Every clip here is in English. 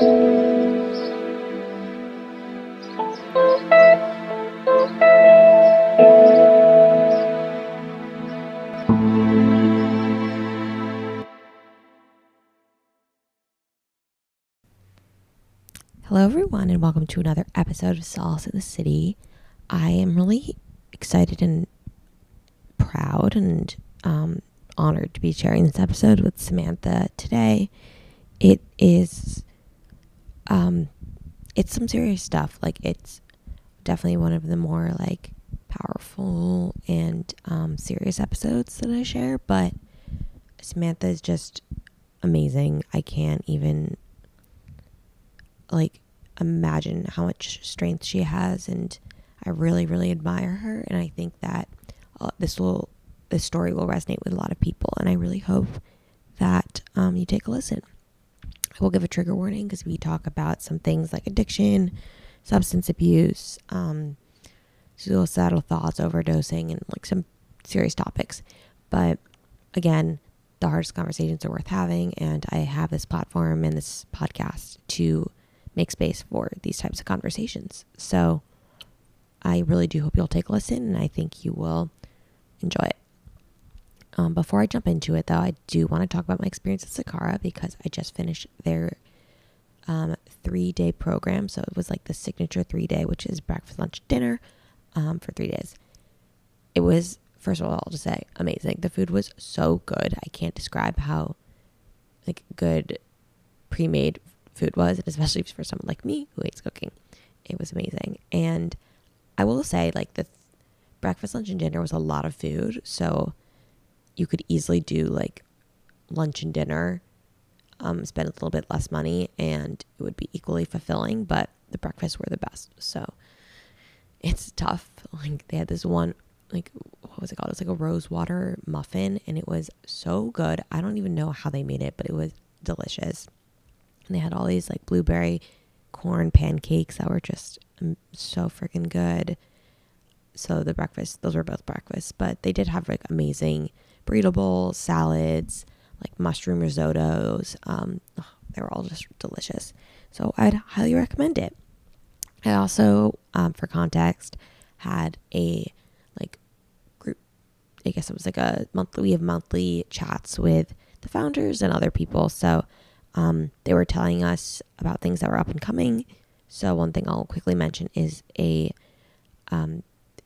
Hello, everyone, and welcome to another episode of Solace in the City. I am really excited and proud and um, honored to be sharing this episode with Samantha today. It is, um, it's some serious stuff. Like it's definitely one of the more like powerful and um, serious episodes that I share. But Samantha is just amazing. I can't even like imagine how much strength she has and I really really admire her and I think that uh, this will this story will resonate with a lot of people and I really hope that um, you take a listen. I will give a trigger warning because we talk about some things like addiction, substance abuse, um, suicidal thoughts, overdosing, and like some serious topics. But again, the hardest conversations are worth having, and I have this platform and this podcast to make space for these types of conversations. So I really do hope you'll take a listen and I think you will enjoy it. Um, before I jump into it, though, I do want to talk about my experience at Sakara because I just finished their um, three day program. So it was like the signature three day, which is breakfast, lunch, dinner um, for three days. It was, first of all, I'll just say amazing. The food was so good. I can't describe how like good pre made food was, and especially for someone like me who hates cooking, it was amazing. And I will say, like the th- breakfast, lunch, and dinner was a lot of food, so you could easily do like lunch and dinner, um, spend a little bit less money, and it would be equally fulfilling. But the breakfasts were the best, so it's tough. Like they had this one, like what was it called? It was like a rose water muffin, and it was so good. I don't even know how they made it, but it was delicious and they had all these like blueberry corn pancakes that were just um, so freaking good. So the breakfast, those were both breakfasts, but they did have like amazing bowls, salads, like mushroom risottos. Um, they were all just delicious. So I'd highly recommend it. I also, um, for context, had a like group. I guess it was like a monthly. We have monthly chats with the founders and other people. So um, they were telling us about things that were up and coming. So one thing I'll quickly mention is a um,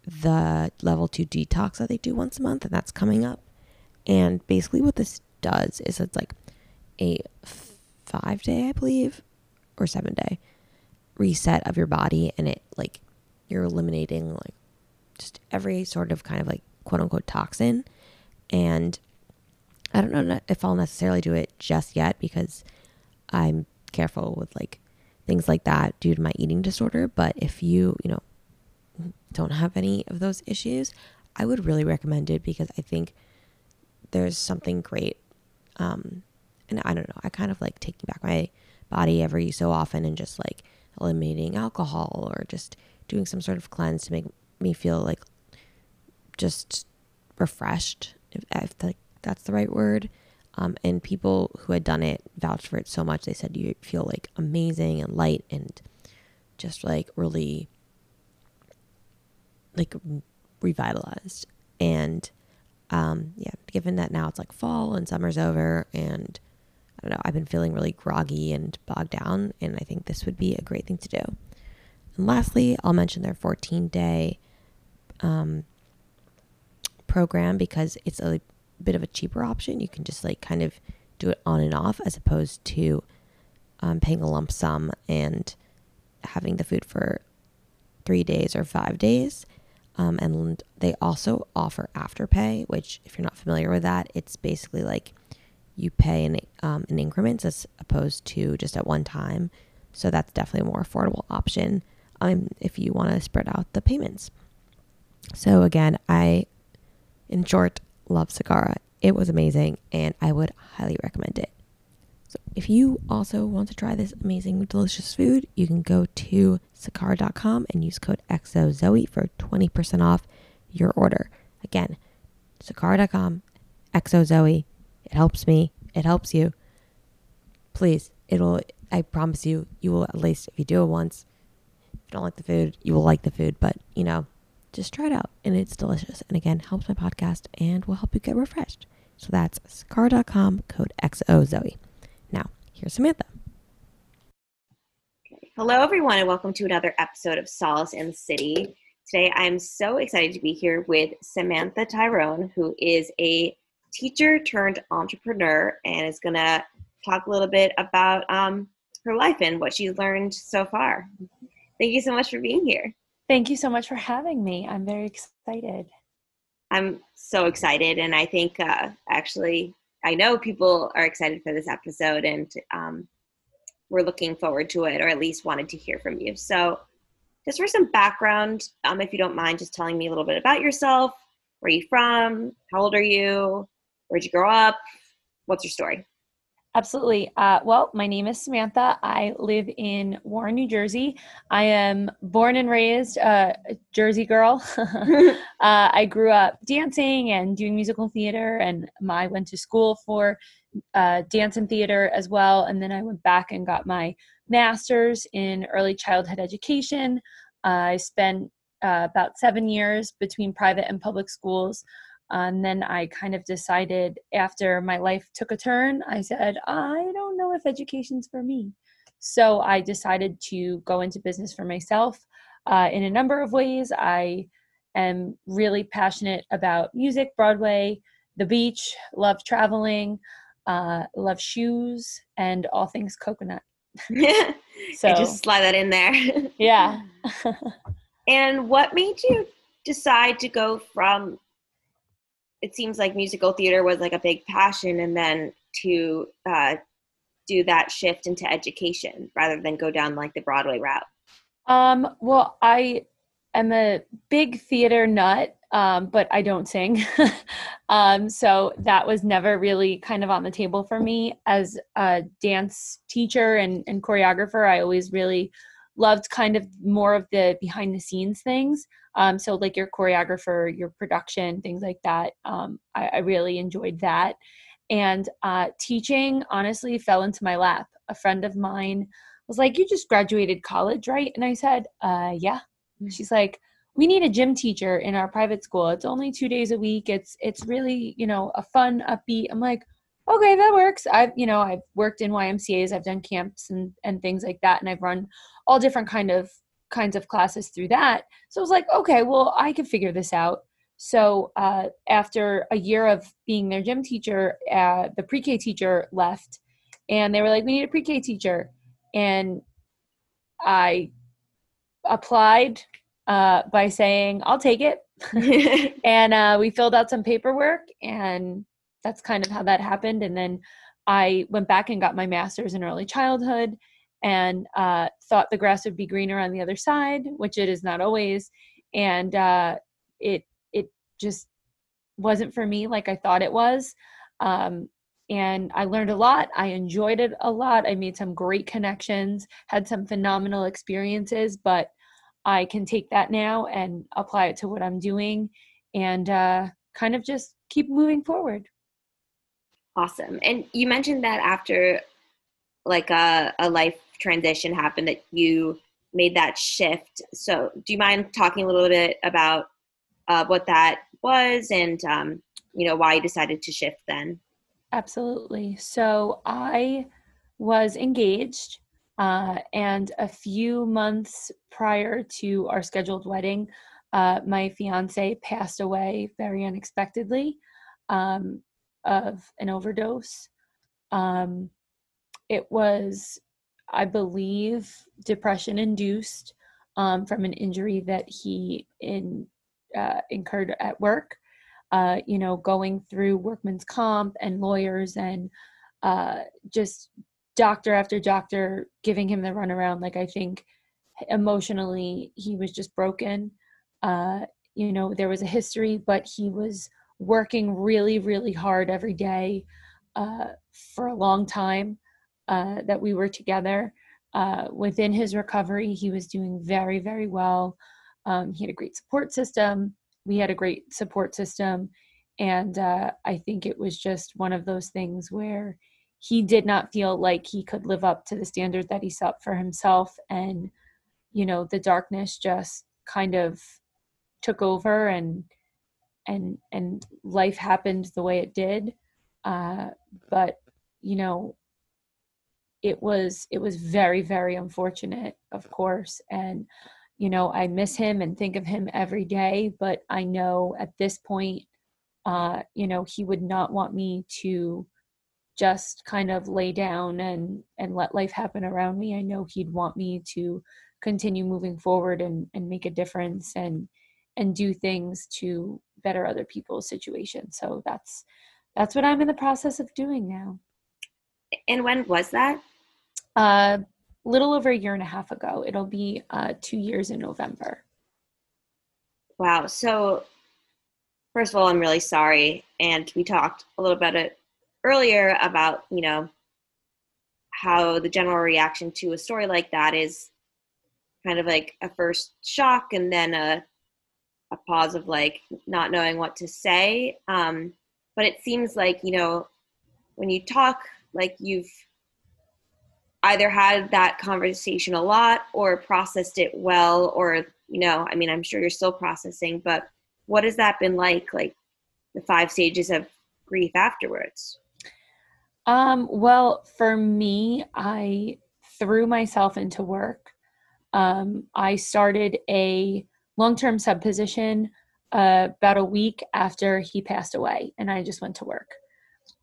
the level two detox that they do once a month, and that's coming up. And basically, what this does is it's like a five day, I believe, or seven day reset of your body, and it like you're eliminating like just every sort of kind of like quote unquote toxin. And I don't know if I'll necessarily do it just yet because I'm careful with like things like that due to my eating disorder. But if you, you know, don't have any of those issues, I would really recommend it because I think there's something great. Um, and I don't know, I kind of like taking back my body every so often and just like eliminating alcohol or just doing some sort of cleanse to make me feel like just refreshed, if, if like that's the right word. Um, and people who had done it vouched for it so much. They said you feel like amazing and light and just like really like revitalized. And um, yeah, given that now it's like fall and summer's over and I don't know, I've been feeling really groggy and bogged down, and I think this would be a great thing to do. And lastly, I'll mention their 14 day um, program because it's a bit of a cheaper option. You can just like kind of do it on and off as opposed to um, paying a lump sum and having the food for three days or five days. Um, and they also offer afterpay, which, if you're not familiar with that, it's basically like you pay in, um, in increments as opposed to just at one time. So that's definitely a more affordable option um, if you want to spread out the payments. So again, I, in short, love Sakara. It was amazing and I would highly recommend it. So if you also want to try this amazing, delicious food, you can go to sakara.com and use code XOZOE for 20% off your order. Again, sakara.com, XOZOE. It helps me. It helps you. Please, it'll I promise you, you will at least if you do it once, if you don't like the food, you will like the food. But you know, just try it out, and it's delicious. And again, helps my podcast and will help you get refreshed. So that's sakara.com code XO Zoe. Now, here's Samantha. Hello, everyone, and welcome to another episode of Solace in the City. Today, I'm so excited to be here with Samantha Tyrone, who is a teacher turned entrepreneur and is going to talk a little bit about um, her life and what she's learned so far. Thank you so much for being here. Thank you so much for having me. I'm very excited. I'm so excited, and I think uh, actually, I know people are excited for this episode, and um, we're looking forward to it, or at least wanted to hear from you. So, just for some background, um, if you don't mind, just telling me a little bit about yourself. Where are you from? How old are you? Where'd you grow up? What's your story? Absolutely. Uh, well, my name is Samantha. I live in Warren, New Jersey. I am born and raised uh, a Jersey girl. uh, I grew up dancing and doing musical theater, and I went to school for uh, dance and theater as well. And then I went back and got my master's in early childhood education. I spent uh, about seven years between private and public schools and then I kind of decided after my life took a turn, I said, I don't know if education's for me. So I decided to go into business for myself uh, in a number of ways. I am really passionate about music, Broadway, the beach, love traveling, uh, love shoes, and all things coconut. so I just slide that in there. yeah. and what made you decide to go from it seems like musical theater was like a big passion and then to uh, do that shift into education rather than go down like the broadway route? Um, well i am a big theater nut um, but i don't sing. Um, so that was never really kind of on the table for me. As a dance teacher and, and choreographer i always really loved kind of more of the behind the scenes things um, so like your choreographer, your production, things like that. Um, I, I, really enjoyed that. And uh, teaching honestly fell into my lap. A friend of mine was like, "You just graduated college, right?" And I said, uh, "Yeah." Mm-hmm. She's like, "We need a gym teacher in our private school. It's only two days a week. It's it's really you know a fun, upbeat." I'm like, okay that works i've you know i've worked in ymcas i've done camps and and things like that and i've run all different kind of kinds of classes through that. So I was like, okay, well, I can figure this out. So uh, after a year of being their gym teacher, uh, the pre-K teacher left, and they were like, "We need a pre-K teacher," and I applied uh, by saying, "I'll take it," and uh, we filled out some paperwork, and that's kind of how that happened. And then I went back and got my master's in early childhood and uh, thought the grass would be greener on the other side, which it is not always. And uh, it it just wasn't for me like I thought it was. Um, and I learned a lot. I enjoyed it a lot. I made some great connections, had some phenomenal experiences, but I can take that now and apply it to what I'm doing and uh, kind of just keep moving forward. Awesome. And you mentioned that after like a, a life transition happened that you made that shift. So, do you mind talking a little bit about uh, what that was and um, you know why you decided to shift then? Absolutely. So I was engaged, uh, and a few months prior to our scheduled wedding, uh, my fiance passed away very unexpectedly um, of an overdose. Um, it was I believe, depression induced um, from an injury that he in, uh, incurred at work. Uh, you know, going through workman's comp and lawyers and uh, just doctor after doctor giving him the runaround. Like, I think emotionally, he was just broken. Uh, you know, there was a history, but he was working really, really hard every day uh, for a long time uh, that we were together. Uh, within his recovery, he was doing very, very well. Um, he had a great support system. We had a great support system. And uh, I think it was just one of those things where he did not feel like he could live up to the standard that he set for himself and you know the darkness just kind of took over and and and life happened the way it did uh but you know it was it was very very unfortunate of course and you know i miss him and think of him every day but i know at this point uh you know he would not want me to just kind of lay down and and let life happen around me. I know he'd want me to continue moving forward and and make a difference and and do things to better other people's situations so that's that's what i'm in the process of doing now. And when was that a uh, little over a year and a half ago. It'll be uh, two years in November. Wow. So, first of all, I'm really sorry. And we talked a little about it earlier about, you know, how the general reaction to a story like that is kind of like a first shock and then a, a pause of like not knowing what to say. Um, but it seems like, you know, when you talk, like you've either had that conversation a lot or processed it well or you know i mean i'm sure you're still processing but what has that been like like the five stages of grief afterwards? Um well for me i threw myself into work. Um i started a long-term sub position uh, about a week after he passed away and i just went to work.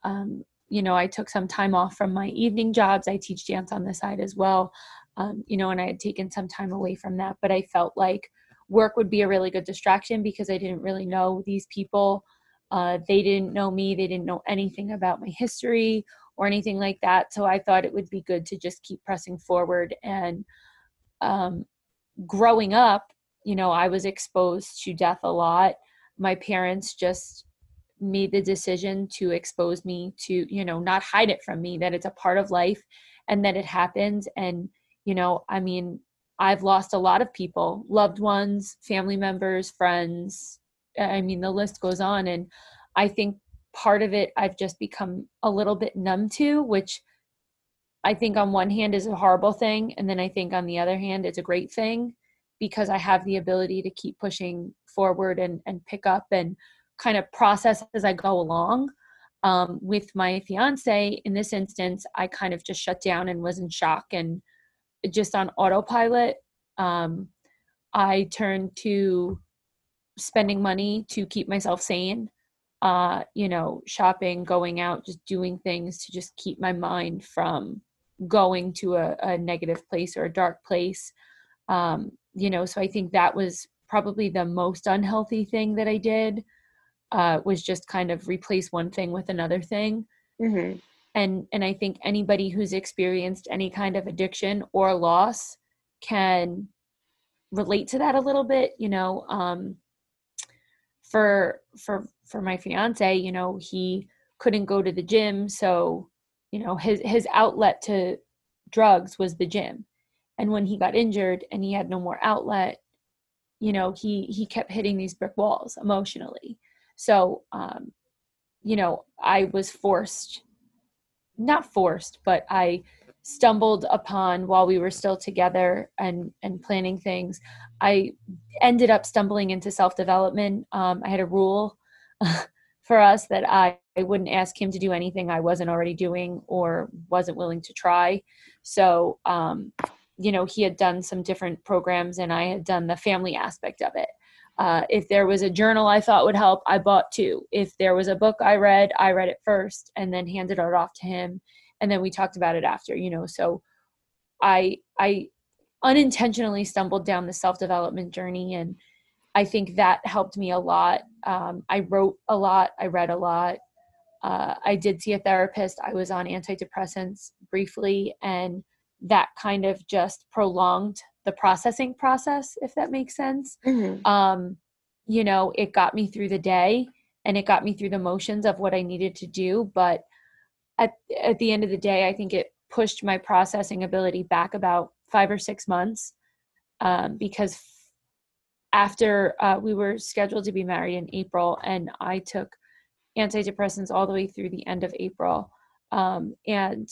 Um, you know, I took some time off from my evening jobs. I teach dance on the side as well, um, you know, and I had taken some time away from that. But I felt like work would be a really good distraction because I didn't really know these people. Uh, they didn't know me, they didn't know anything about my history or anything like that. So I thought it would be good to just keep pressing forward. And um, growing up, you know, I was exposed to death a lot. My parents just made the decision to expose me to you know not hide it from me that it's a part of life and that it happens and you know i mean i've lost a lot of people loved ones family members friends i mean the list goes on. And i think part of it i've just become a little bit numb to which i think on one hand is a horrible thing. And then i think on the other hand it's a great thing because i have the ability to keep pushing forward and and pick up. And kind of process as I go along. Um, with my fiance, in this instance, I kind of just shut down and was in shock and just on autopilot. Um, I turned to spending money to keep myself sane. Uh, you know, shopping, going out, just doing things to just keep my mind from going to a, a negative place or a dark place. Um, you know, so I think that was probably the most unhealthy thing that I did uh, was just kind of replace one thing with another thing. Mm-hmm. And and I think anybody who's experienced any kind of addiction or loss can relate to that a little bit. You know, um, for for for my fiance, you know, he couldn't go to the gym, so you know his his outlet to drugs was the gym. And when he got injured and he had no more outlet, you know, he he kept hitting these brick walls emotionally so, um, you know, I was forced, not forced, but I stumbled upon while we were still together and and planning things. I ended up stumbling into self development. Um, I had a rule for us that I, I wouldn't ask him to do anything I wasn't already doing or wasn't willing to try. So, um, you know, he had done some different programs and I had done the family aspect of it. Uh, if there was a journal I thought would help, I bought two. If there was a book I read, I read it first and then handed it off to him, and then we talked about it after. You know, so I I unintentionally stumbled down the self development journey, and I think that helped me a lot. Um, I wrote a lot. I read a lot. Uh, I did see a therapist. I was on antidepressants briefly, and that kind of just prolonged the processing process if that makes sense mm-hmm. um you know it got me through the day and it got me through the motions of what i needed to do but at at the end of the day i think it pushed my processing ability back about five or six months um, because after uh, we were scheduled to be married in april and i took antidepressants all the way through the end of april Um, and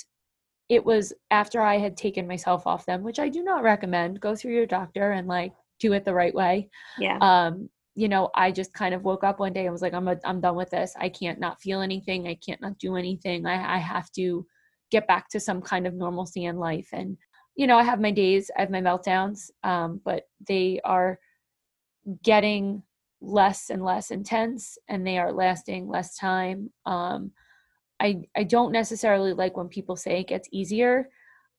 it was after I had taken myself off them, which I do not recommend. Go through your doctor and like do it the right way. Yeah. Um, you know, I just kind of woke up one day and was like, I'm a, I'm done with this. I can't not feel anything. I can't not do anything. I, I have to get back to some kind of normalcy in life. And you know, I have my days, I have my meltdowns, um, but they are getting less and less intense, and they are lasting less time. Um, I I don't necessarily like when people say it gets easier.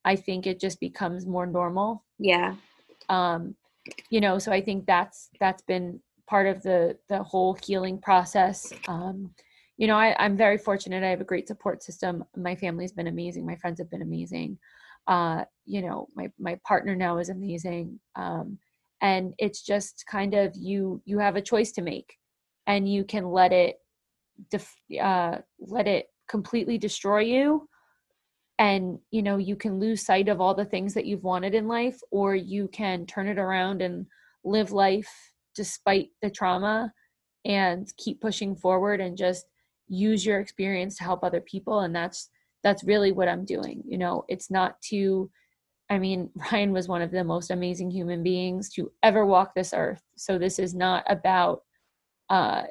I think it just becomes more normal. Yeah. Um, you know, so I think that's that's been part of the the whole healing process. Um, you know, I, I'm very fortunate. I have a great support system. My family's been amazing. My friends have been amazing. Uh, you know, my my partner now is amazing. Um, and it's just kind of you you have a choice to make, and you can let it def, uh, let it completely destroy you. And you know you can lose sight of all the things that you've wanted in life or you can turn it around and live life despite the trauma and keep pushing forward and just use your experience to help other people. And that's that's really what i'm doing you know. It's not to i mean ryan was one of the most amazing human beings to ever walk this earth. So this is not about uh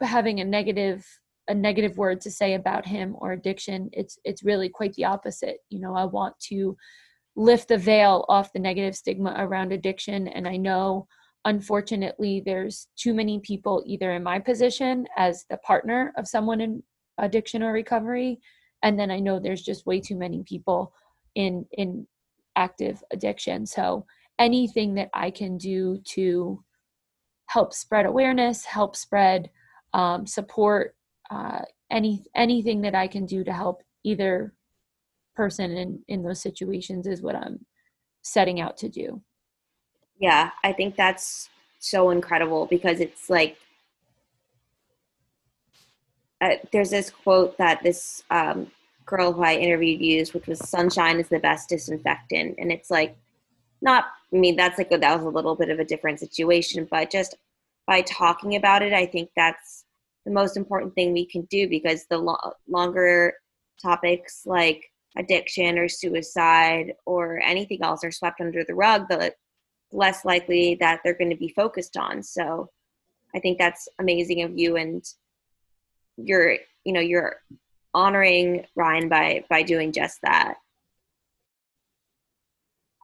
having a negative a negative word to say about him or addiction it's it's really quite the opposite. You know i want to lift the veil off the negative stigma around addiction and i know unfortunately there's too many people either in my position as the partner of someone in addiction or recovery and then i know there's just way too many people in in active addiction. So anything that i can do to help spread awareness help spread um, support uh, any anything that I can do to help either person in in those situations is what I'm setting out to do. Yeah, I think that's so incredible because it's like uh, there's this quote that this um, girl who I interviewed used, which was "Sunshine is the best disinfectant," and it's like not. I mean, that's like that was a little bit of a different situation, but just by talking about it, I think that's the most important thing we can do because the lo- longer topics like addiction or suicide or anything else are swept under the rug, the less likely that they're going to be focused on. So I think that's amazing of you and you're, you know, you're honoring Ryan by by doing just that.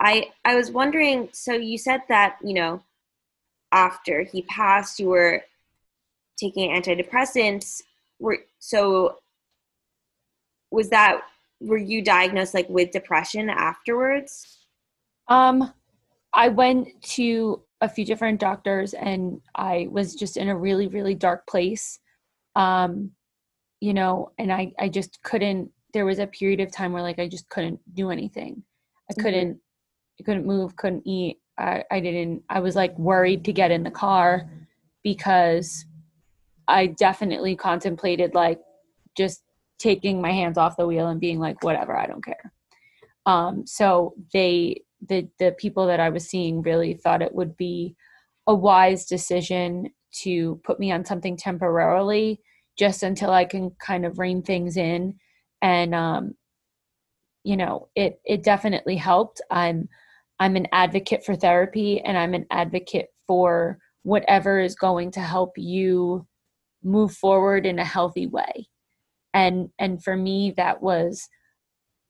I I was wondering so you said that, you know, after he passed you were taking antidepressants were so was that were you diagnosed like with depression afterwards? Um i went to a few different doctors and i was just in a really really dark place. Um you know and i i just couldn't there was a period of time where like i just couldn't do anything. I mm-hmm. couldn't i couldn't move couldn't eat. I i didn't i was like worried to get in the car because I definitely contemplated like just taking my hands off the wheel and being like, whatever, I don't care. Um, so they, the the people that I was seeing, really thought it would be a wise decision to put me on something temporarily, just until I can kind of rein things in. And um, you know, it it definitely helped. I'm I'm an advocate for therapy, and I'm an advocate for whatever is going to help you move forward in a healthy way. And and for me that was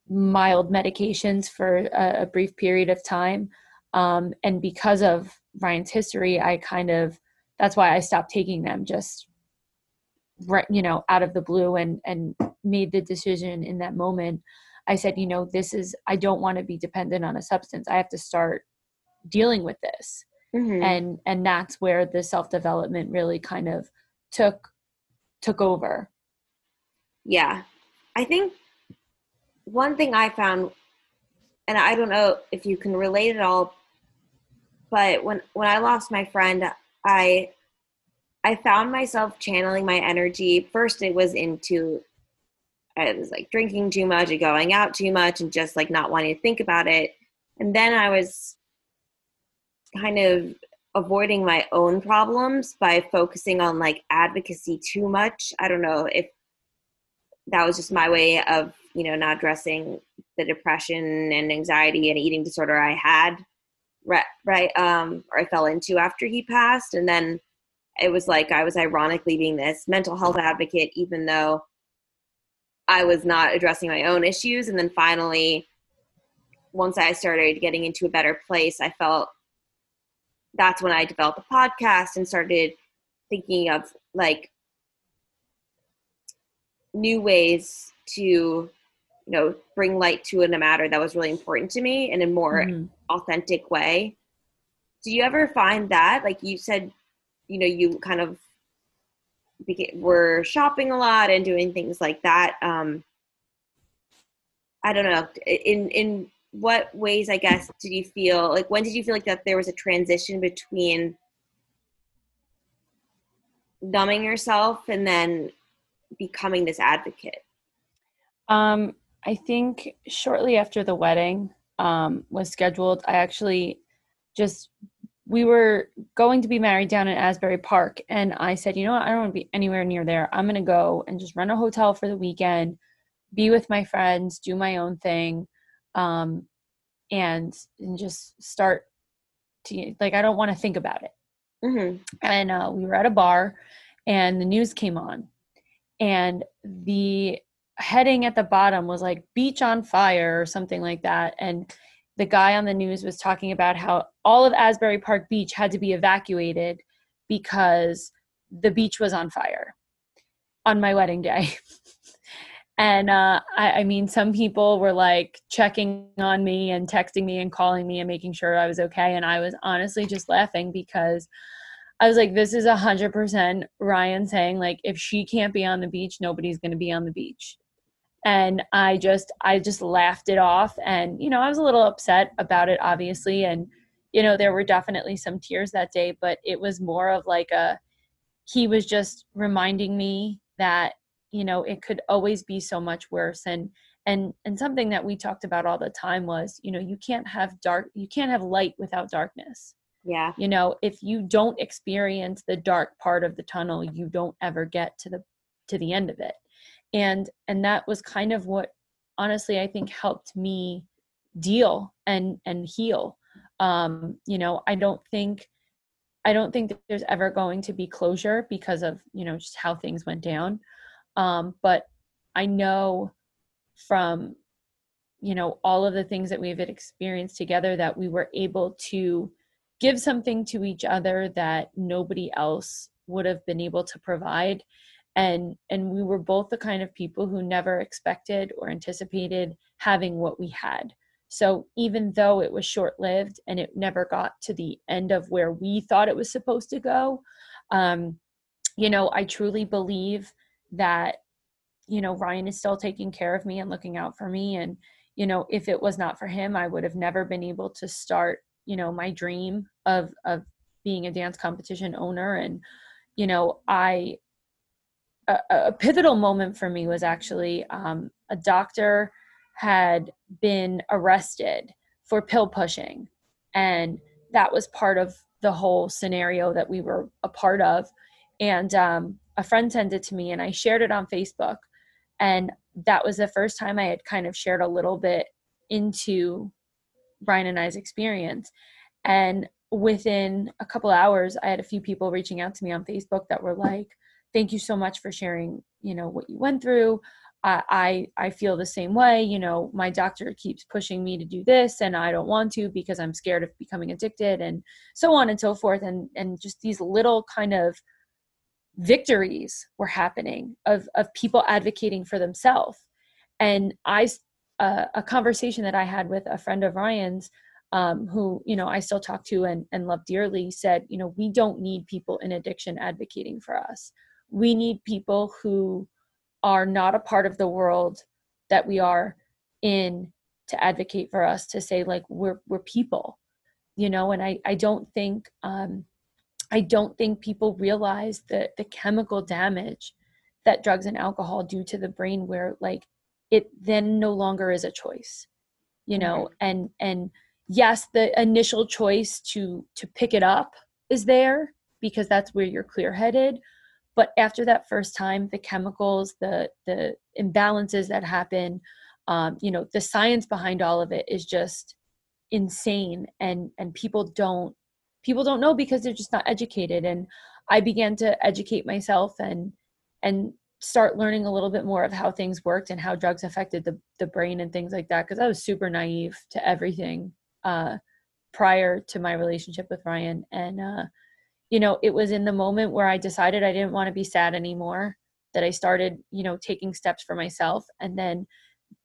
mild medications for a, a brief period of time. Um, and because of ryan's history i kind of that's why i stopped taking them just right you know out of the blue and and made the decision in that moment. I said you know this is i don't want to be dependent on a substance. I have to start dealing with this. Mm-hmm. and and that's where the self development really kind of took took over. Yeah. I think one thing i found and i don't know if you can relate at all but when when i lost my friend i i found myself channeling my energy. First it was into i was like drinking too much and going out too much and just like not wanting to think about it. And then i was kind of avoiding my own problems by focusing on like advocacy too much. I don't know if that was just my way of you know not addressing the depression and anxiety and eating disorder i had right right um or i fell into after he passed and then it was like i was ironically being this mental health advocate even though i was not addressing my own issues and then finally once i started getting into a better place i felt that's when i developed a podcast and started thinking of like new ways to you know bring light to a matter that was really important to me in a more mm-hmm. authentic way. Do you ever find that? Like you said you know you kind of beca- were shopping a lot and doing things like that. Um i don't know in in what ways i guess did you feel like when did you feel like that there was a transition between numbing yourself and then becoming this advocate? Um, I think shortly after the wedding um, was scheduled, I actually just we were going to be married down in Asbury Park, and I said, you know what, I don't want to be anywhere near there. I'm gonna go and just rent a hotel for the weekend, be with my friends, do my own thing, um, and and just start to like I don't want to think about it. Mm-hmm. And uh, we were at a bar, and the news came on, and the heading at the bottom was like beach on fire or something like that and the guy on the news was talking about how all of Asbury Park Beach had to be evacuated because the beach was on fire on my wedding day. and uh, I, I, mean, some people were like checking on me and texting me and calling me and making sure I was okay. And I was honestly just laughing because I was like, this is a hundred percent Ryan saying like, if she can't be on the beach, nobody's going to be on the beach. And I just, I just laughed it off. And, you know, I was a little upset about it, obviously. And, you know, there were definitely some tears that day, but it was more of like a, he was just reminding me that, you know, it could always be so much worse. And, and, and something that we talked about all the time was, you know, you can't have dark, you can't have light without darkness. Yeah. You know if you don't experience the dark part of the tunnel you don't ever get to the to the end of it. And and that was kind of what honestly i think helped me deal and and heal. Um you know i don't think i don't think that there's ever going to be closure because of you know just how things went down um but i know from you know all of the things that we've experienced together that we were able to give something to each other that nobody else would have been able to provide. And and we were both the kind of people who never expected or anticipated having what we had. So even though it was short lived and it never got to the end of where we thought it was supposed to go um you know i truly believe that you know ryan is still taking care of me and looking out for me. And you know if it was not for him i would have never been able to start you know my dream of of being a dance competition owner. And you know i a, a pivotal moment for me was actually um, a doctor had been arrested for pill pushing. And that was part of the whole scenario that we were a part of. And um, a friend sent it to me and i shared it on facebook and that was the first time i had kind of shared a little bit into ryan and i's experience and within a couple hours, I had a few people reaching out to me on Facebook that were like, "Thank you so much for sharing, you know, what you went through. I, I I feel the same way. You know, my doctor keeps pushing me to do this, and I don't want to because I'm scared of becoming addicted, and so on and so forth. And and just these little kind of victories were happening of of people advocating for themselves. And I uh, a conversation that I had with a friend of Ryan's um, who you know I still talk to and, and love dearly said, you know, we don't need people in addiction advocating for us. We need people who are not a part of the world that we are in to advocate for us to say like we're we're people, you know. And I I don't think um, I don't think people realize the the chemical damage that drugs and alcohol do to the brain, where like it then no longer is a choice, you know, mm-hmm. and and yes the initial choice to to pick it up is there because that's where you're clear headed but after that first time the chemicals the the imbalances that happen um, you know the science behind all of it is just insane and and people don't people don't know because they're just not educated. And i began to educate myself and and start learning a little bit more of how things worked and how drugs affected the, the brain and things like that because i was super naive to everything uh, prior to my relationship with ryan. And uh, you know it was in the moment where i decided i didn't want to be sad anymore that i started you know taking steps for myself. And then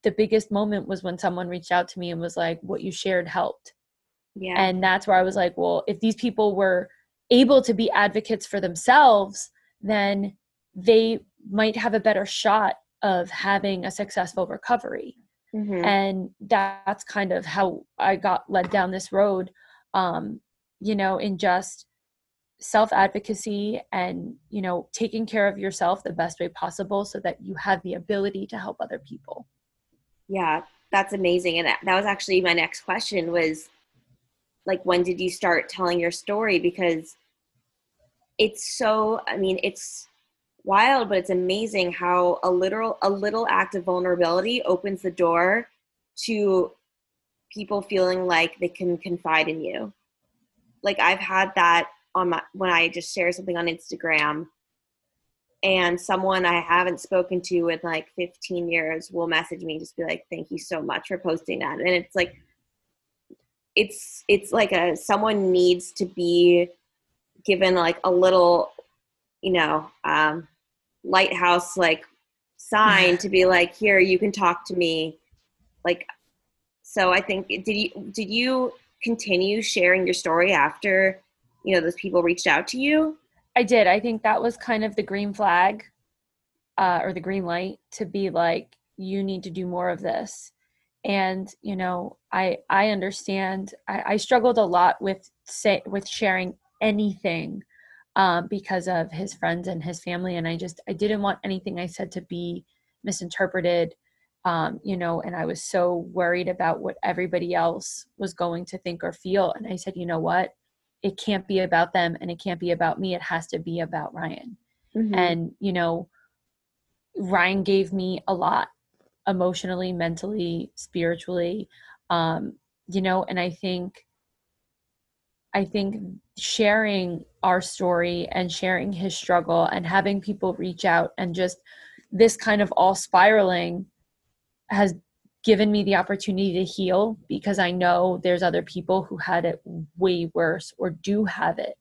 the biggest moment was when someone reached out to me and was like what you shared helped Yeah. and that's where i was like well if these people were able to be advocates for themselves then they might have a better shot of having a successful recovery Mhm. and that's kind of how i got led down this road um you know in just self advocacy and you know taking care of yourself the best way possible so that you have the ability to help other people Yeah, that's amazing. And that that was actually my next question was like when did you start telling your story because it's so I mean, it's wild, but it's amazing how a literal a little act of vulnerability opens the door to people feeling like they can confide in you. Like I've had that on my when I just share something on Instagram and someone I haven't spoken to in like 15 years will message me just be like, "Thank you so much for posting that." And it's like, it's it's like a someone needs to be given like a little, you know, um, lighthouse like sign to be like, "Here, you can talk to me." Like, so I think did you did you continue sharing your story after you know those people reached out to you? I did. I think that was kind of the green flag uh, or the green light to be like, you need to do more of this. And you know, I I understand. I, I struggled a lot with say with sharing anything um, because of his friends and his family, and I just I didn't want anything I said to be misinterpreted. Um, you know, and I was so worried about what everybody else was going to think or feel. And I said, you know what? it can't be about them and it can't be about me it has to be about ryan Mhm. and you know ryan gave me a lot emotionally mentally spiritually um you know and i think i think sharing our story and sharing his struggle and having people reach out and just this kind of all spiraling has given me the opportunity to heal because I know there's other people who had it way worse or do have it,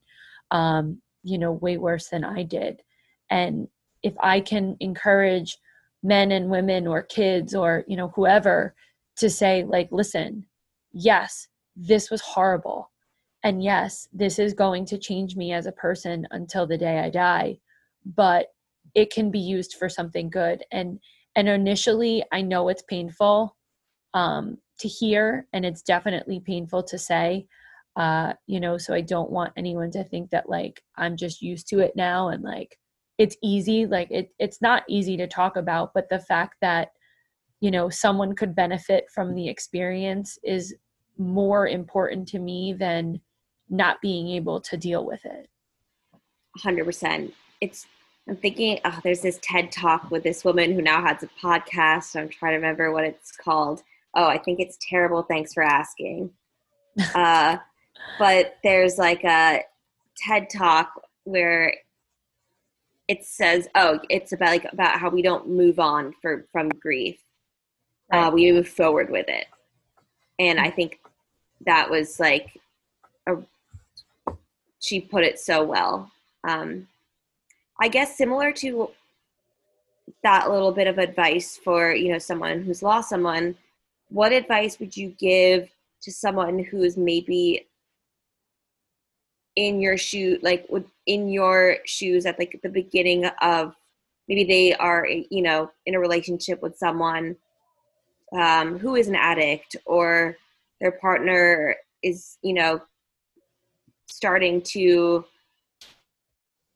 um, you know, way worse than I did. And if I can encourage men and women or kids or, you know, whoever to say, like, listen, yes, this was horrible. And yes, this is going to change me as a person until the day I die, but it can be used for something good. And and initially i know it's painful um, to hear and it's definitely painful to say uh, you know so i don't want anyone to think that like i'm just used to it now and like it's easy like it, it's not easy to talk about but the fact that you know someone could benefit from the experience is more important to me than not being able to deal with it 100%. It's, I'm thinking, oh, there's this TED talk with this woman who now has a podcast. I'm trying to remember what it's called. Oh, I think it's terrible. Thanks for asking. uh, but there's like a TED talk where it says, oh, it's about like about how we don't move on for from grief. Uh, we move forward with it. And I think that was like a, she put it so well. Um, I guess similar to that little bit of advice for you know someone who's lost someone. What advice would you give to someone who is maybe in your shoe, like would- in your shoes at like the beginning of maybe they are you know in a relationship with someone um, who is an addict or their partner is you know starting to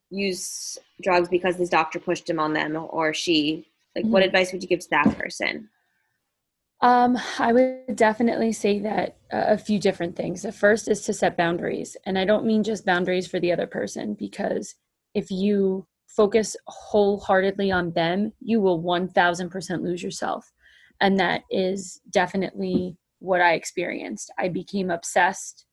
use drugs because his doctor pushed him on them or she like what Mhm. advice would you give to that person Um, I would definitely say that a few different things. The first is to set boundaries, and I don't mean just boundaries for the other person because if you focus wholeheartedly on them, you will 1000% lose yourself. and that is definitely what I experienced. I became obsessed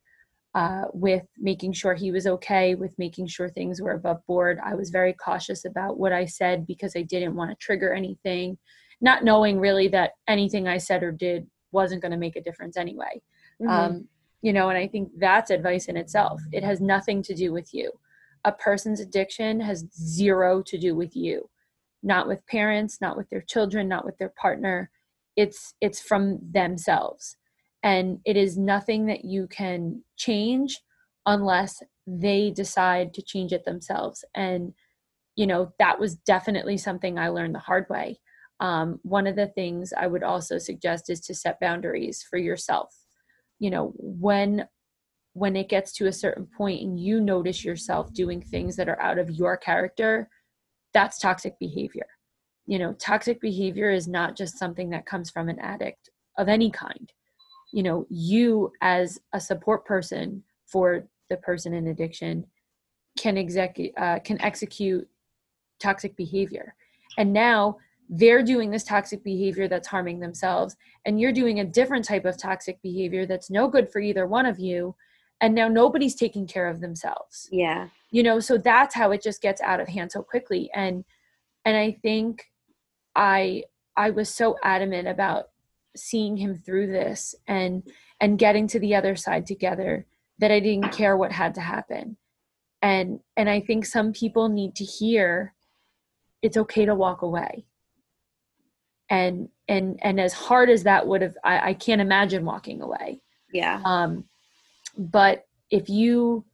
uh, with making sure he was okay, with making sure things were above board. I was very cautious about what I said because I didn't want to trigger anything, not knowing really that anything I said or did wasn't going to make a difference anyway. Mm-hmm. Um, you know, and I think that's advice in itself. It has nothing to do with you. A person's addiction has zero to do with you, not with parents, not with their children, not with their partner. It's it's from themselves and it is nothing that you can change unless they decide to change it themselves and you know that was definitely something i learned the hard way um, one of the things i would also suggest is to set boundaries for yourself. You know when when it gets to a certain point and you notice yourself doing things that are out of your character that's toxic behavior. You know toxic behavior is not just something that comes from an addict of any kind. You know you as a support person for the person in addiction can execute uh, can execute toxic behavior. And now they're doing this toxic behavior that's harming themselves and you're doing a different type of toxic behavior that's no good for either one of you and now nobody's taking care of themselves yeah you know so that's how it just gets out of hand so quickly and and i think i i was so adamant about seeing him through this and and getting to the other side together that I didn't care what had to happen. And and I think some people need to hear it's okay to walk away. And and and as hard as that would have I, I can't imagine walking away. Yeah. Um but if you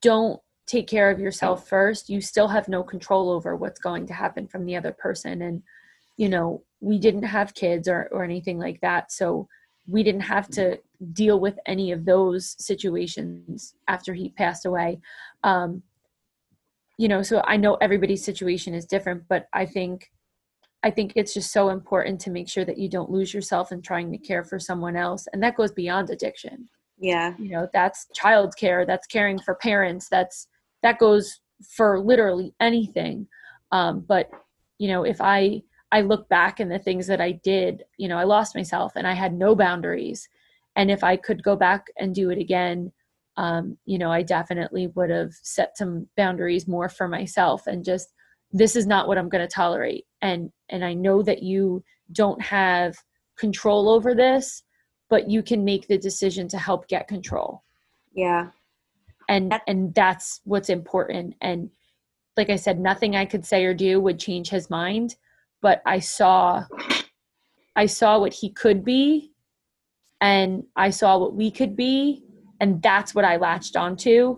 don't take care of yourself first, you still have no control over what's going to happen from the other person. And, you know, we didn't have kids or, or anything like that. So we didn't have to deal with any of those situations after he passed away. Um, you know, so I know everybody's situation is different, but I think I think it's just so important to make sure that you don't lose yourself in trying to care for someone else. And that goes beyond addiction. Yeah. You know, that's child care, that's caring for parents, that's that goes for literally anything. Um, but you know, if I I look back and the things that I did, you know, I lost myself and I had no boundaries. And if I could go back and do it again, um, you know, I definitely would have set some boundaries more for myself and just this is not what I'm going to tolerate. And and I know that you don't have control over this, but you can make the decision to help get control. Yeah. And and that's what's important. And like I said, nothing I could say or do would change his mind but I saw I saw what he could be and I saw what we could be and that's what I latched onto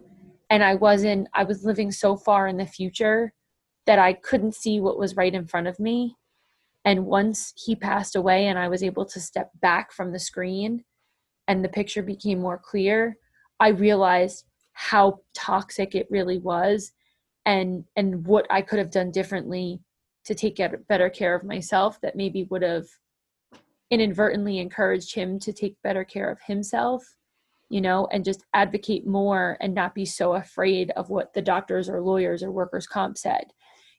and I wasn't I was living so far in the future that I couldn't see what was right in front of me. And once he passed away and I was able to step back from the screen and the picture became more clear I realized how toxic it really was and and what I could have done differently to take better care of myself that maybe would have inadvertently encouraged him to take better care of himself you know and just advocate more and not be so afraid of what the doctors or lawyers or workers comp said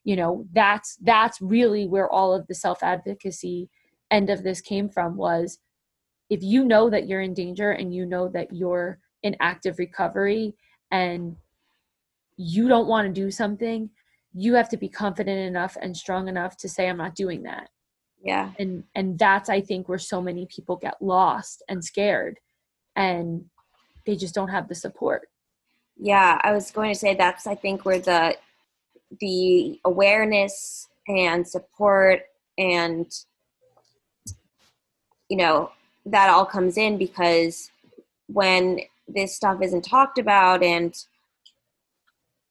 you know that's that's really where all of the self advocacy end of this came from was if you know that you're in danger and you know that you're in active recovery and you don't want to do something you have to be confident enough and strong enough to say i'm not doing that. Yeah. And and that's i think where so many people get lost and scared and they just don't have the support. Yeah i was going to say that's i think where the the awareness and support and you know that all comes in because when this stuff isn't talked about and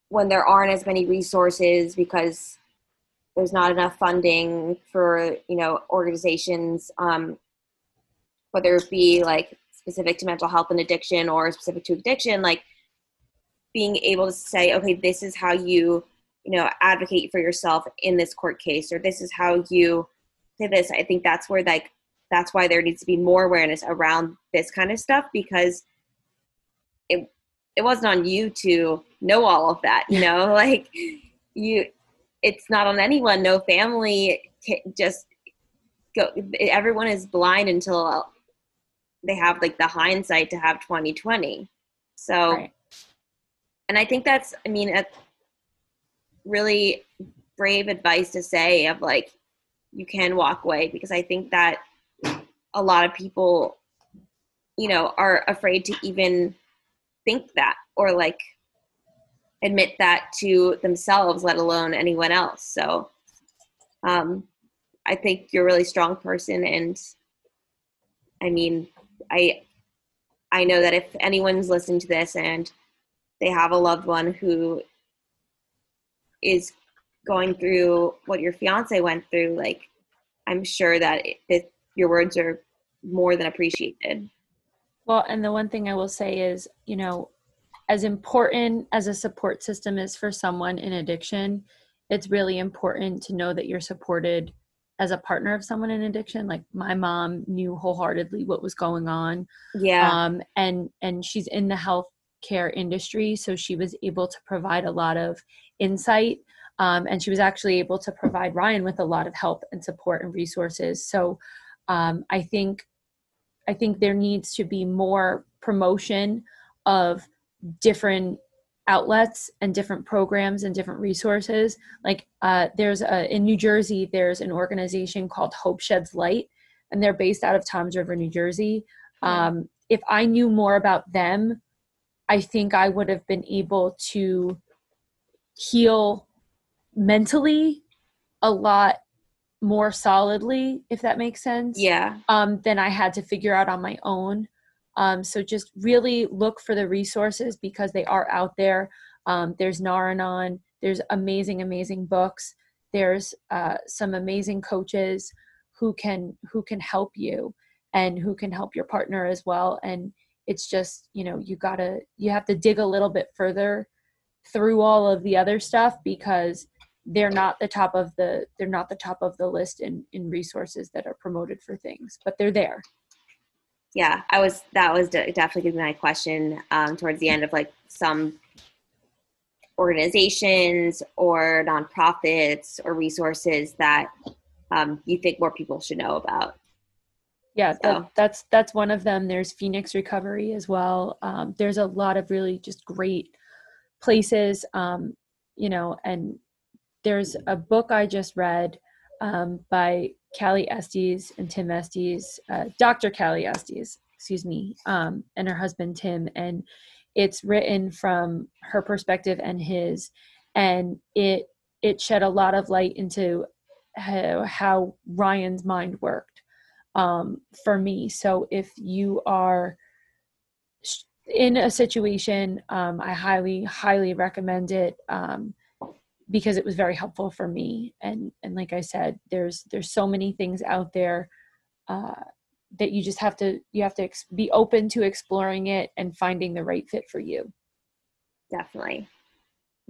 when there aren't as many resources because there's not enough funding for you know organizations um, whether it be like specific to mental health and addiction or specific to addiction like being able to say okay this is how you you know advocate for yourself in this court case or this is how you say this. I think that's where like that's why there needs to be more awareness around this kind of stuff because it it wasn't on you to know all of that you know? Like you it's not on anyone. No family just go everyone is blind until they have like the hindsight to have 2020 so right. and i think that's i mean a really brave advice to say of like you can walk away because i think that a lot of people you know are afraid to even think that or like admit that to themselves let alone anyone else. So um i think you're a really strong person and i mean i i know that if anyone's listening to this and they have a loved one who is going through what your fiance went through like i'm sure that it, your words are more than appreciated. Well and the one thing i will say is you know as important as a support system is for someone in addiction it's really important to know that you're supported as a partner of someone in addiction. Like my mom knew wholeheartedly what was going on. Yeah. Um and and she's in the health care industry so she was able to provide a lot of insight um, and she was actually able to provide ryan with a lot of help and support and resources. So um, i think i think there needs to be more promotion of different outlets and different programs and different resources. Like uh, there's a in new jersey there's an organization called hope sheds light and they're based out of toms river new jersey. Um, if i knew more about them i think i would have been able to heal mentally a lot more solidly if that makes sense yeah um, than i had to figure out on my own um, so just really look for the resources because they are out there. Um, there's Nar-Anon. There's amazing, amazing books. There's uh, some amazing coaches who can who can help you and who can help your partner as well. And it's just you know you gotta you have to dig a little bit further through all of the other stuff because they're not the top of the they're not the top of the list in in resources that are promoted for things but they're there. Yeah i was that was definitely my question um, towards the end of like some organizations or nonprofits or resources that um, you think more people should know about. Yeah so. that, that's that's one of them. There's phoenix recovery as well. Um, there's a lot of really just great places um, you know and there's a book i just read um, by Callie Estes and Tim Estes, uh, Dr. Callie Estes, excuse me, um, and her husband Tim, and it's written from her perspective and his, and it it shed a lot of light into how, how Ryan's mind worked um, for me. So if you are in a situation, um, I highly highly recommend it. Um, because it was very helpful for me and and like i said there's there's so many things out there uh, that you just have to you have to ex- be open to exploring it and finding the right fit for you definitely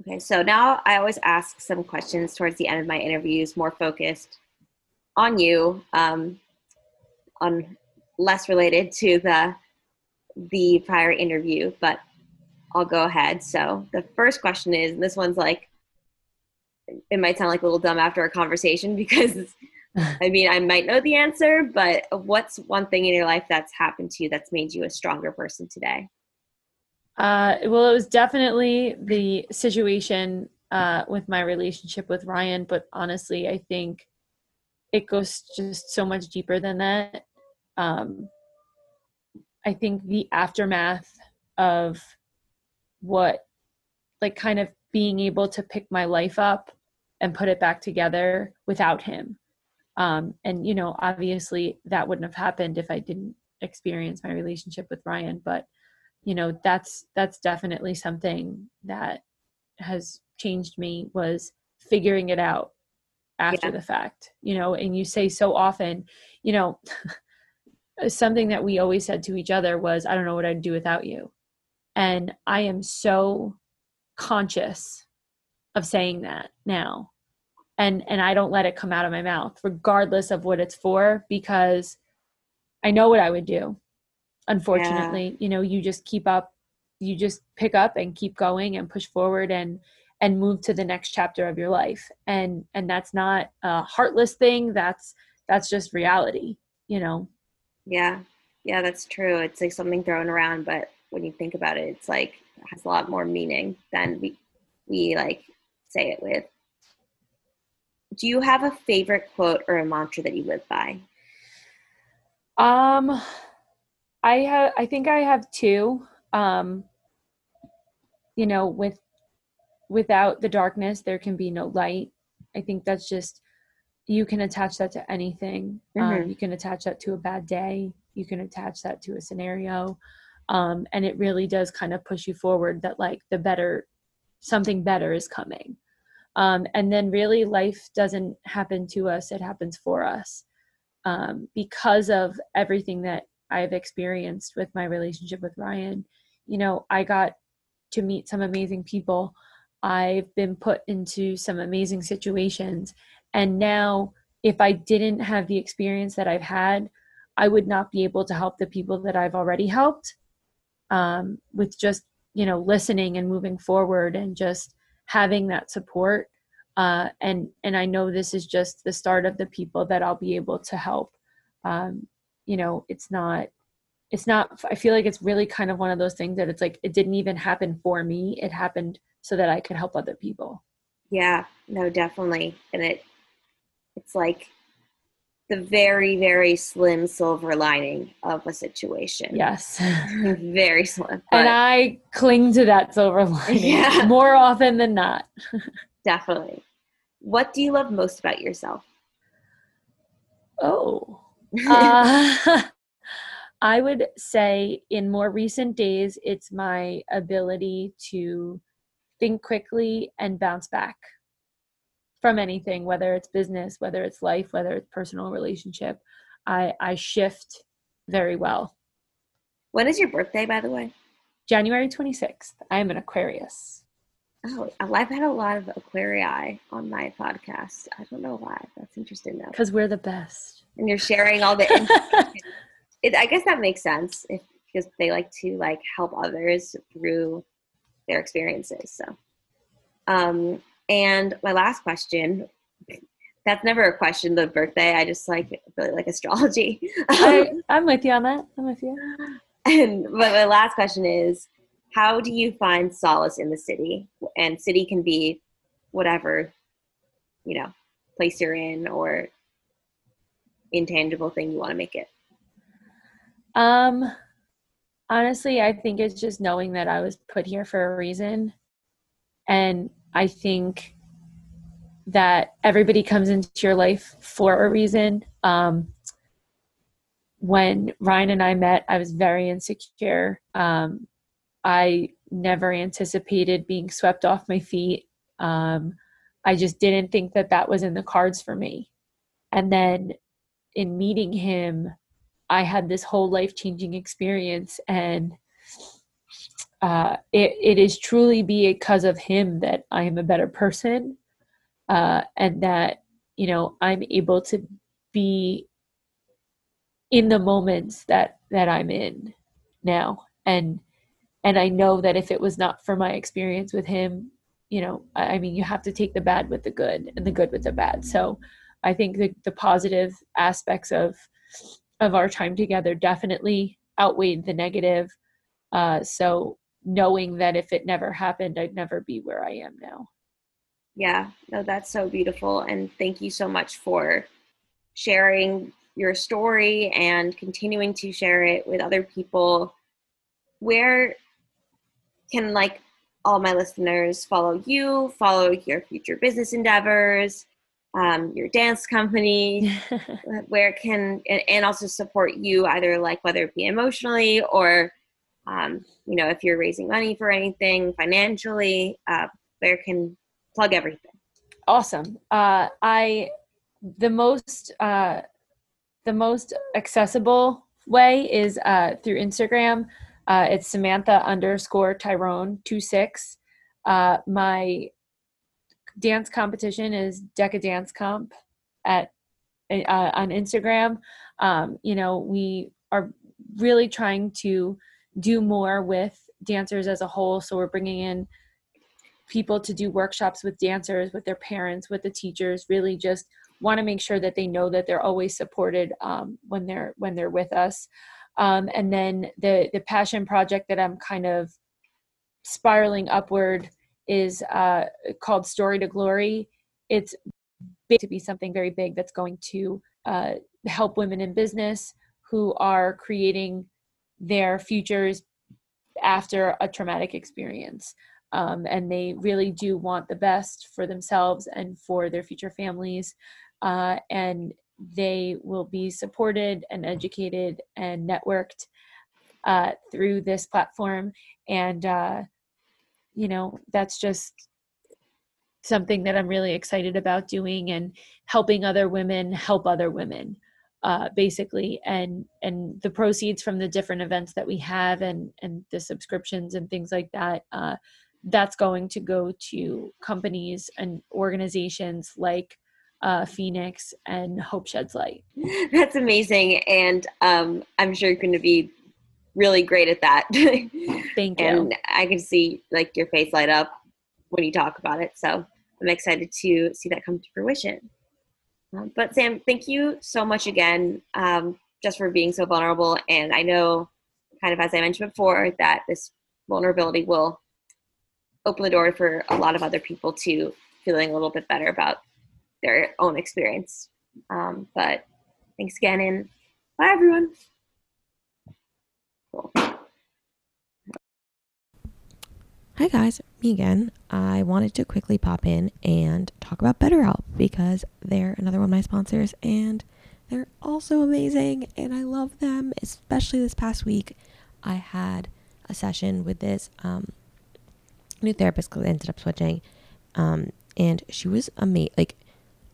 okay so now i always ask some questions towards the end of my interviews more focused on you um, on less related to the the prior interview but i'll go ahead so the first question is this one's like it might sound like a little dumb after a conversation because I mean, I might know the answer, but what's one thing in your life that's happened to you that's made you a stronger person today? Uh, well, it was definitely the situation uh, with my relationship with Ryan, but honestly, I think it goes just so much deeper than that. Um, I think the aftermath of what, like, kind of being able to pick my life up and put it back together without him. Um, and you know, obviously that wouldn't have happened if I didn't experience my relationship with Ryan. But you know, that's that's definitely something that has changed me was figuring it out after yeah. the fact. You know, and you say so often, you know, something that we always said to each other was, "I don't know what I'd do without you," and I am so conscious of saying that now. And and I don't let it come out of my mouth regardless of what it's for because I know what I would do. Unfortunately yeah. you know you just keep up you just pick up and keep going and push forward and and move to the next chapter of your life. And and that's not a heartless thing that's that's just reality you know yeah. Yeah that's true. It's like something thrown around but when you think about it it's like it has a lot more meaning than we we like say it with. Do you have a favorite quote or a mantra that you live by? Um i have i think i have two um you know with without the darkness there can be no light. I think that's just you can attach that to anything. Mm-hmm. um, you can attach that to a bad day. You can attach that to a scenario. Um, and it really does kind of push you forward that like the better something better is coming. Um, and then really life doesn't happen to us it happens for us. Um, because of everything that i've experienced with my relationship with ryan you know i got to meet some amazing people. I've been put into some amazing situations and now if i didn't have the experience that i've had i would not be able to help the people that i've already helped um, with just you know listening and moving forward and just having that support. Uh, and and i know this is just the start of the people that i'll be able to help. Um, you know it's not it's not i feel like it's really kind of one of those things that it's like it didn't even happen for me. It happened so that i could help other people. Yeah no definitely. And it it's like the very very slim silver lining of a situation. Yes. Very slim and i cling to that silver lining yeah. more often than not. Definitely. What do you love most about yourself? Oh. Uh, i would say in more recent days it's my ability to think quickly and bounce back from anything, whether it's business, whether it's life, whether it's personal relationship. I, I shift very well. When is your birthday, by the way? January 26th. I am an Aquarius. Oh, I've had a lot of Aquarii on my podcast. I don't know why. That's interesting though. Because we're the best. And you're sharing all the it, I guess that makes sense if because they like to like help others through their experiences. So um and my last question that's never a question, the birthday. I just like really like astrology. I, am with you on that. I'm with you. And but my last question is how do you find solace in the city? And city can be whatever, you know, place you're in or intangible thing you want to make it. Um honestly, I think it's just knowing that I was put here for a reason and I think that everybody comes into your life for a reason. Um, when Ryan and I met, I was very insecure. Um, I never anticipated being swept off my feet. Um, I just didn't think that that was in the cards for me. And then in meeting him, I had this whole life changing experience. And uh, it, it is truly because of him that I am a better person uh, and that, you know, I'm able to be in the moments that, that I'm in now. And, and I know that if it was not for my experience with him, you know, I, I mean, you have to take the bad with the good and the good with the bad. So I think the, the positive aspects of, of our time together definitely outweighed the negative. Uh, so knowing that if it never happened, I'd never be where I am now. Yeah, no, that's so beautiful. And thank you so much for sharing your story and continuing to share it with other people. Where can like all my listeners follow you, follow your future business endeavors, um, your dance company? where can and, and also support you either like whether it be emotionally or um, you know, if you're raising money for anything financially, uh, there can plug everything. Awesome. Uh, I the most uh, the most accessible way is uh, through Instagram. Uh, it's Samantha underscore Tyrone two six. Uh, my dance competition is Deca Dance Comp at uh, on Instagram. Um, you know, we are really trying to do more with dancers as a whole. So we're bringing in people to do workshops with dancers, with their parents, with the teachers, really just want to make sure that they know that they're always supported um, when they're when they're with us. Um, and then the the passion project that I'm kind of spiraling upward is uh, called Story to Glory. It's big to be something very big that's going to uh, help women in business who are creating their futures after a traumatic experience. Um, and they really do want the best for themselves and for their future families. Uh, and they will be supported and educated and networked uh, through this platform. And, uh, you know, that's just something that I'm really excited about doing and helping other women help other women uh, basically and and the proceeds from the different events that we have and and the subscriptions and things like that uh, that's going to go to companies and organizations like uh, Phoenix and Hope Sheds Light. That's amazing, and um, I'm sure you're going to be really great at that. Thank you. And I can see like your face light up when you talk about it. So I'm excited to see that come to fruition. Um, but Sam, thank you so much again, um, just for being so vulnerable. And I know, kind of as I mentioned before, that this vulnerability will open the door for a lot of other people to feeling a little bit better about their own experience. Um, but thanks again, and bye everyone. Hi guys, me again. I wanted to quickly pop in and talk about BetterHelp because they're another one of my sponsors and they're also amazing and I love them, especially this past week. I had a session with this um, new therapist because I ended up switching. Um, and she was amazing. Like,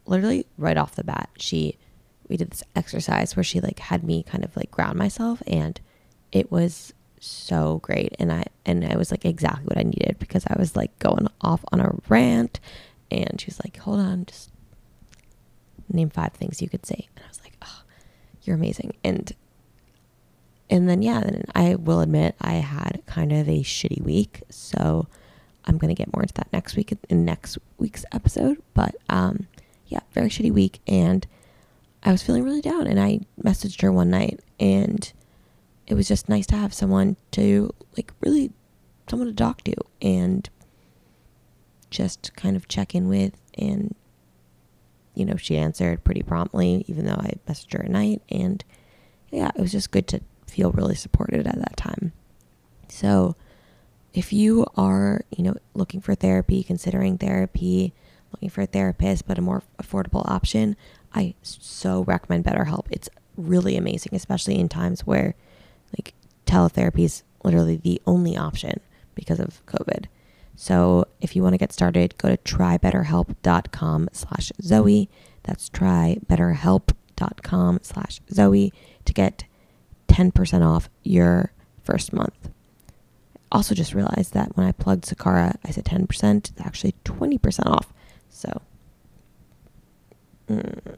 literally right off the bat, she, we did this exercise where she like had me kind of like ground myself and it was so great and I and I was like exactly what I needed because I was like going off on a rant and she was like, Hold on, just name five things you could say. And I was like, Oh, you're amazing. And and then yeah, then I will admit I had kind of a shitty week. So I'm gonna get more into that next week in next week's episode. But um yeah, very shitty week and I was feeling really down and I messaged her one night and it was just nice to have someone to like really someone to talk to and just kind of check in with and you know she answered pretty promptly even though i messaged her at night and yeah it was just good to feel really supported at that time. So if you are you know looking for therapy considering therapy looking for a therapist but a more affordable option i so recommend betterhelp. It's really amazing especially in times where like teletherapy is literally the only option because of COVID. So if you want to get started, go to trybetterhelp.com slash Zoe. That's trybetterhelp.com slash Zoe to get 10% off your first month. Also just realized that when I plugged Sakara, I said 10%. It's actually 20% off. So mm.